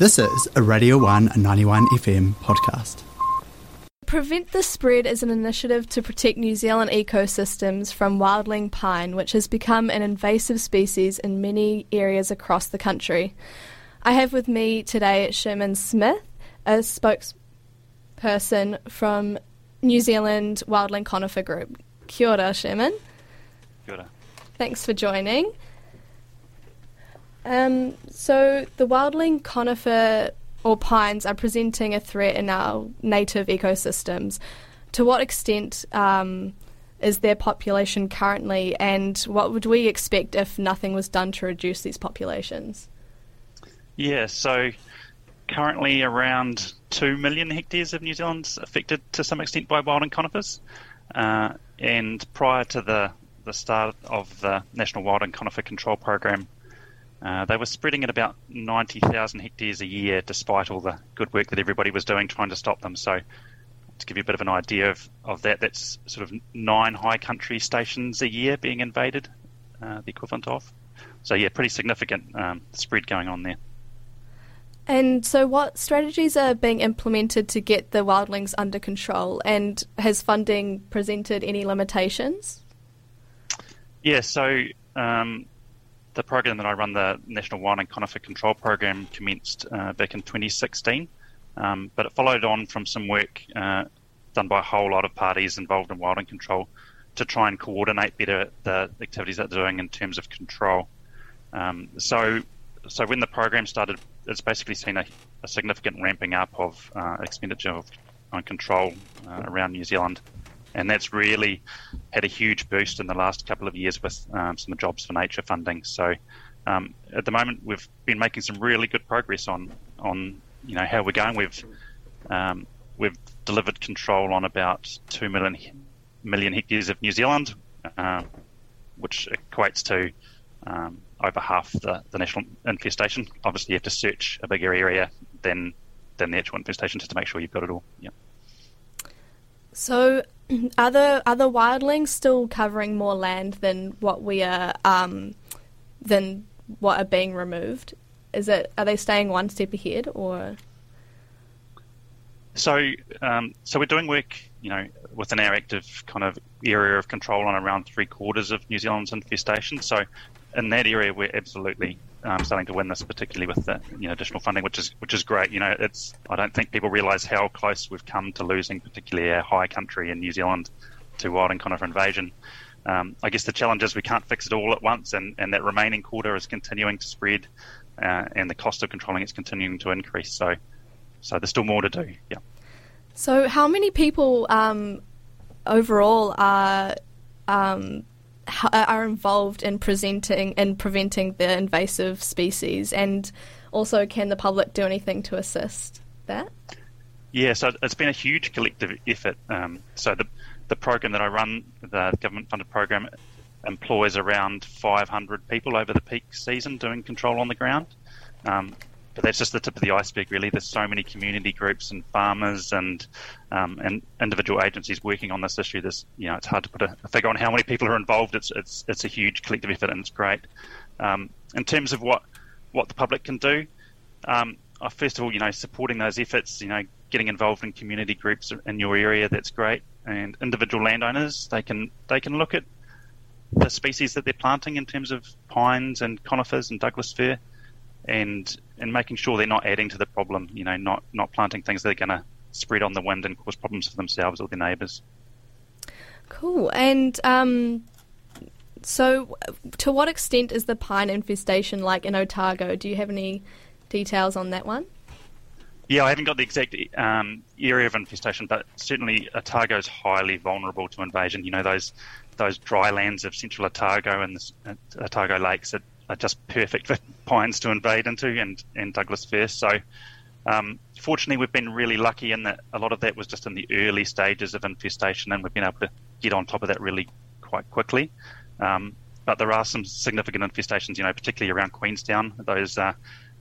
This is a Radio 1 91 FM podcast. Prevent the Spread is an initiative to protect New Zealand ecosystems from wilding pine, which has become an invasive species in many areas across the country. I have with me today Sherman Smith, a spokesperson from New Zealand Wilding Conifer Group. Kia ora, Sherman. Kia ora. Thanks for joining. Um, so the wilding conifer or pines are presenting a threat in our native ecosystems. To what extent um, is their population currently, and what would we expect if nothing was done to reduce these populations? Yeah, so currently around 2 million hectares of New Zealand's affected to some extent by wildling conifers. Uh, and prior to the, the start of the National Wilding Conifer Control Program, uh, they were spreading at about 90,000 hectares a year, despite all the good work that everybody was doing trying to stop them. So, to give you a bit of an idea of, of that, that's sort of nine high country stations a year being invaded, uh, the equivalent of. So, yeah, pretty significant um, spread going on there. And so, what strategies are being implemented to get the wildings under control? And has funding presented any limitations? Yeah, so um, the program that I run, the National Wilding Conifer Control Program, commenced uh, back in 2016, um, but it followed on from some work uh, done by a whole lot of parties involved in wilding control to try and coordinate better the activities that they're doing in terms of control. Um, so, so when the program started, it's basically seen a, a significant ramping up of uh, expenditure on control uh, around New Zealand and that's really had a huge boost in the last couple of years with um, some of the jobs for nature funding. So um, at the moment, we've been making some really good progress on on you know how we're going. We've um, we've delivered control on about two million million hectares of New Zealand, uh, which equates to um, over half the, the national infestation. Obviously, you have to search a bigger area than than the actual infestation just to make sure you've got it all. Yeah. So, are the are the wildings still covering more land than what we are um, than what are being removed? Is it are they staying one step ahead or? So, um, so we're doing work, you know, within our active kind of area of control on around three quarters of New Zealand's infestation. So, in that area, we're absolutely um, starting to win this, particularly with the you know additional funding, which is which is great. You know, it's I don't think people realise how close we've come to losing, particularly our high country in New Zealand, to wilding conifer invasion. Um, I guess the challenge is we can't fix it all at once, and, and that remaining quarter is continuing to spread, uh, and the cost of controlling it's continuing to increase. So, so there's still more to do. Yeah. So, how many people um, overall are um, are involved in presenting and preventing the invasive species, and also can the public do anything to assist that? Yeah, so it's been a huge collective effort. Um, so the the program that I run, the government funded program, employs around 500 people over the peak season doing control on the ground. Um, but that's just the tip of the iceberg, really. There's so many community groups and farmers and um, and individual agencies working on this issue. This, you know, it's hard to put a, figure on how many people are involved. It's it's it's a huge collective effort, and it's great. Um, in terms of what what the public can do, um, uh, first of all, you know, supporting those efforts. You know, getting involved in community groups in your area. That's great. And individual landowners, they can they can look at the species that they're planting in terms of pines and conifers and Douglas fir and and making sure they're not adding to the problem. You know, not not planting things that are going to spread on the wind and cause problems for themselves or their neighbours. Cool. And um, so, to what extent is the pine infestation like in Otago? Do you have any details on that one? Yeah, I haven't got the exact um, area of infestation, but certainly Otago is highly vulnerable to invasion. You know, those those dry lands of central Otago and the Otago lakes are are just perfect for pines to invade into and, and Douglas fir. So, um, fortunately, we've been really lucky in that a lot of that was just in the early stages of infestation, and we've been able to get on top of that really quite quickly. Um, but there are some significant infestations, you know, particularly around Queenstown. Those uh,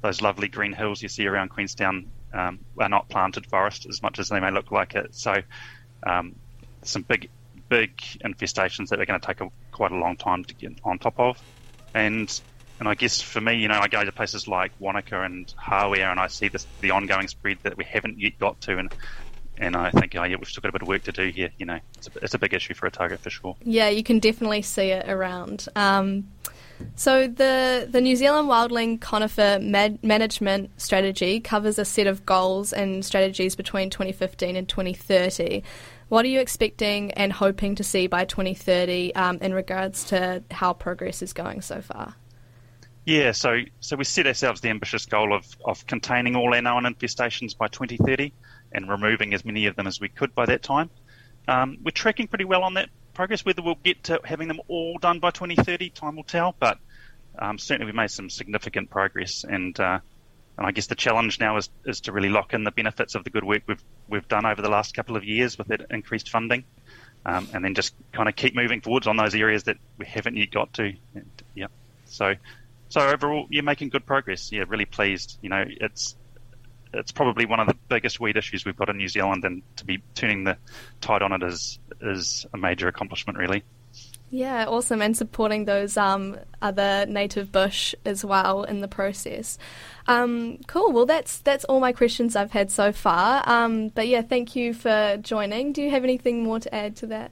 those lovely green hills you see around Queenstown um, are not planted forest as much as they may look like it. So, um, some big big infestations that are going to take a, quite a long time to get on top of. And and I guess for me, you know, I go to places like Wanaka and Hawea, and I see this, the ongoing spread that we haven't yet got to, and and I think, oh yeah, we've still got a bit of work to do here. You know, it's a, it's a big issue for Otago for sure. Yeah, you can definitely see it around. Um, so the the New Zealand wilding conifer med- management strategy covers a set of goals and strategies between 2015 and 2030. What are you expecting and hoping to see by 2030 um, in regards to how progress is going so far? Yeah, so so we set ourselves the ambitious goal of, of containing all our known infestations by 2030 and removing as many of them as we could by that time. Um, we're tracking pretty well on that progress. Whether we'll get to having them all done by 2030, time will tell. But um, certainly we've made some significant progress, and uh, and I guess the challenge now is is to really lock in the benefits of the good work we've we've done over the last couple of years with that increased funding, um, and then just kind of keep moving forwards on those areas that we haven't yet got to. And, yeah, so so overall, you're making good progress. Yeah, really pleased. You know, it's it's probably one of the biggest weed issues we've got in New Zealand, and to be turning the tide on it is is a major accomplishment, really. Yeah, awesome, and supporting those um, other native bush as well in the process. Um, cool. Well, that's that's all my questions I've had so far. Um, but yeah, thank you for joining. Do you have anything more to add to that?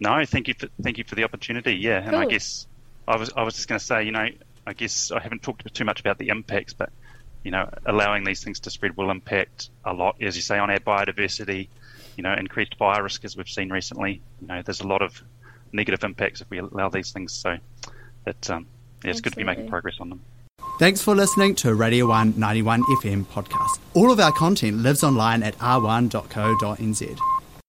No, thank you for thank you for the opportunity. Yeah, cool. and I guess I was I was just going to say, you know, I guess I haven't talked too much about the impacts, but you know, allowing these things to spread will impact a lot, as you say, on our biodiversity. You know, increased fire risk as we've seen recently. You know, there's a lot of negative impacts if we allow these things. So, it, um, yeah, it's Absolutely. good to be making progress on them. Thanks for listening to Radio 1 91 FM podcast. All of our content lives online at r1.co.nz.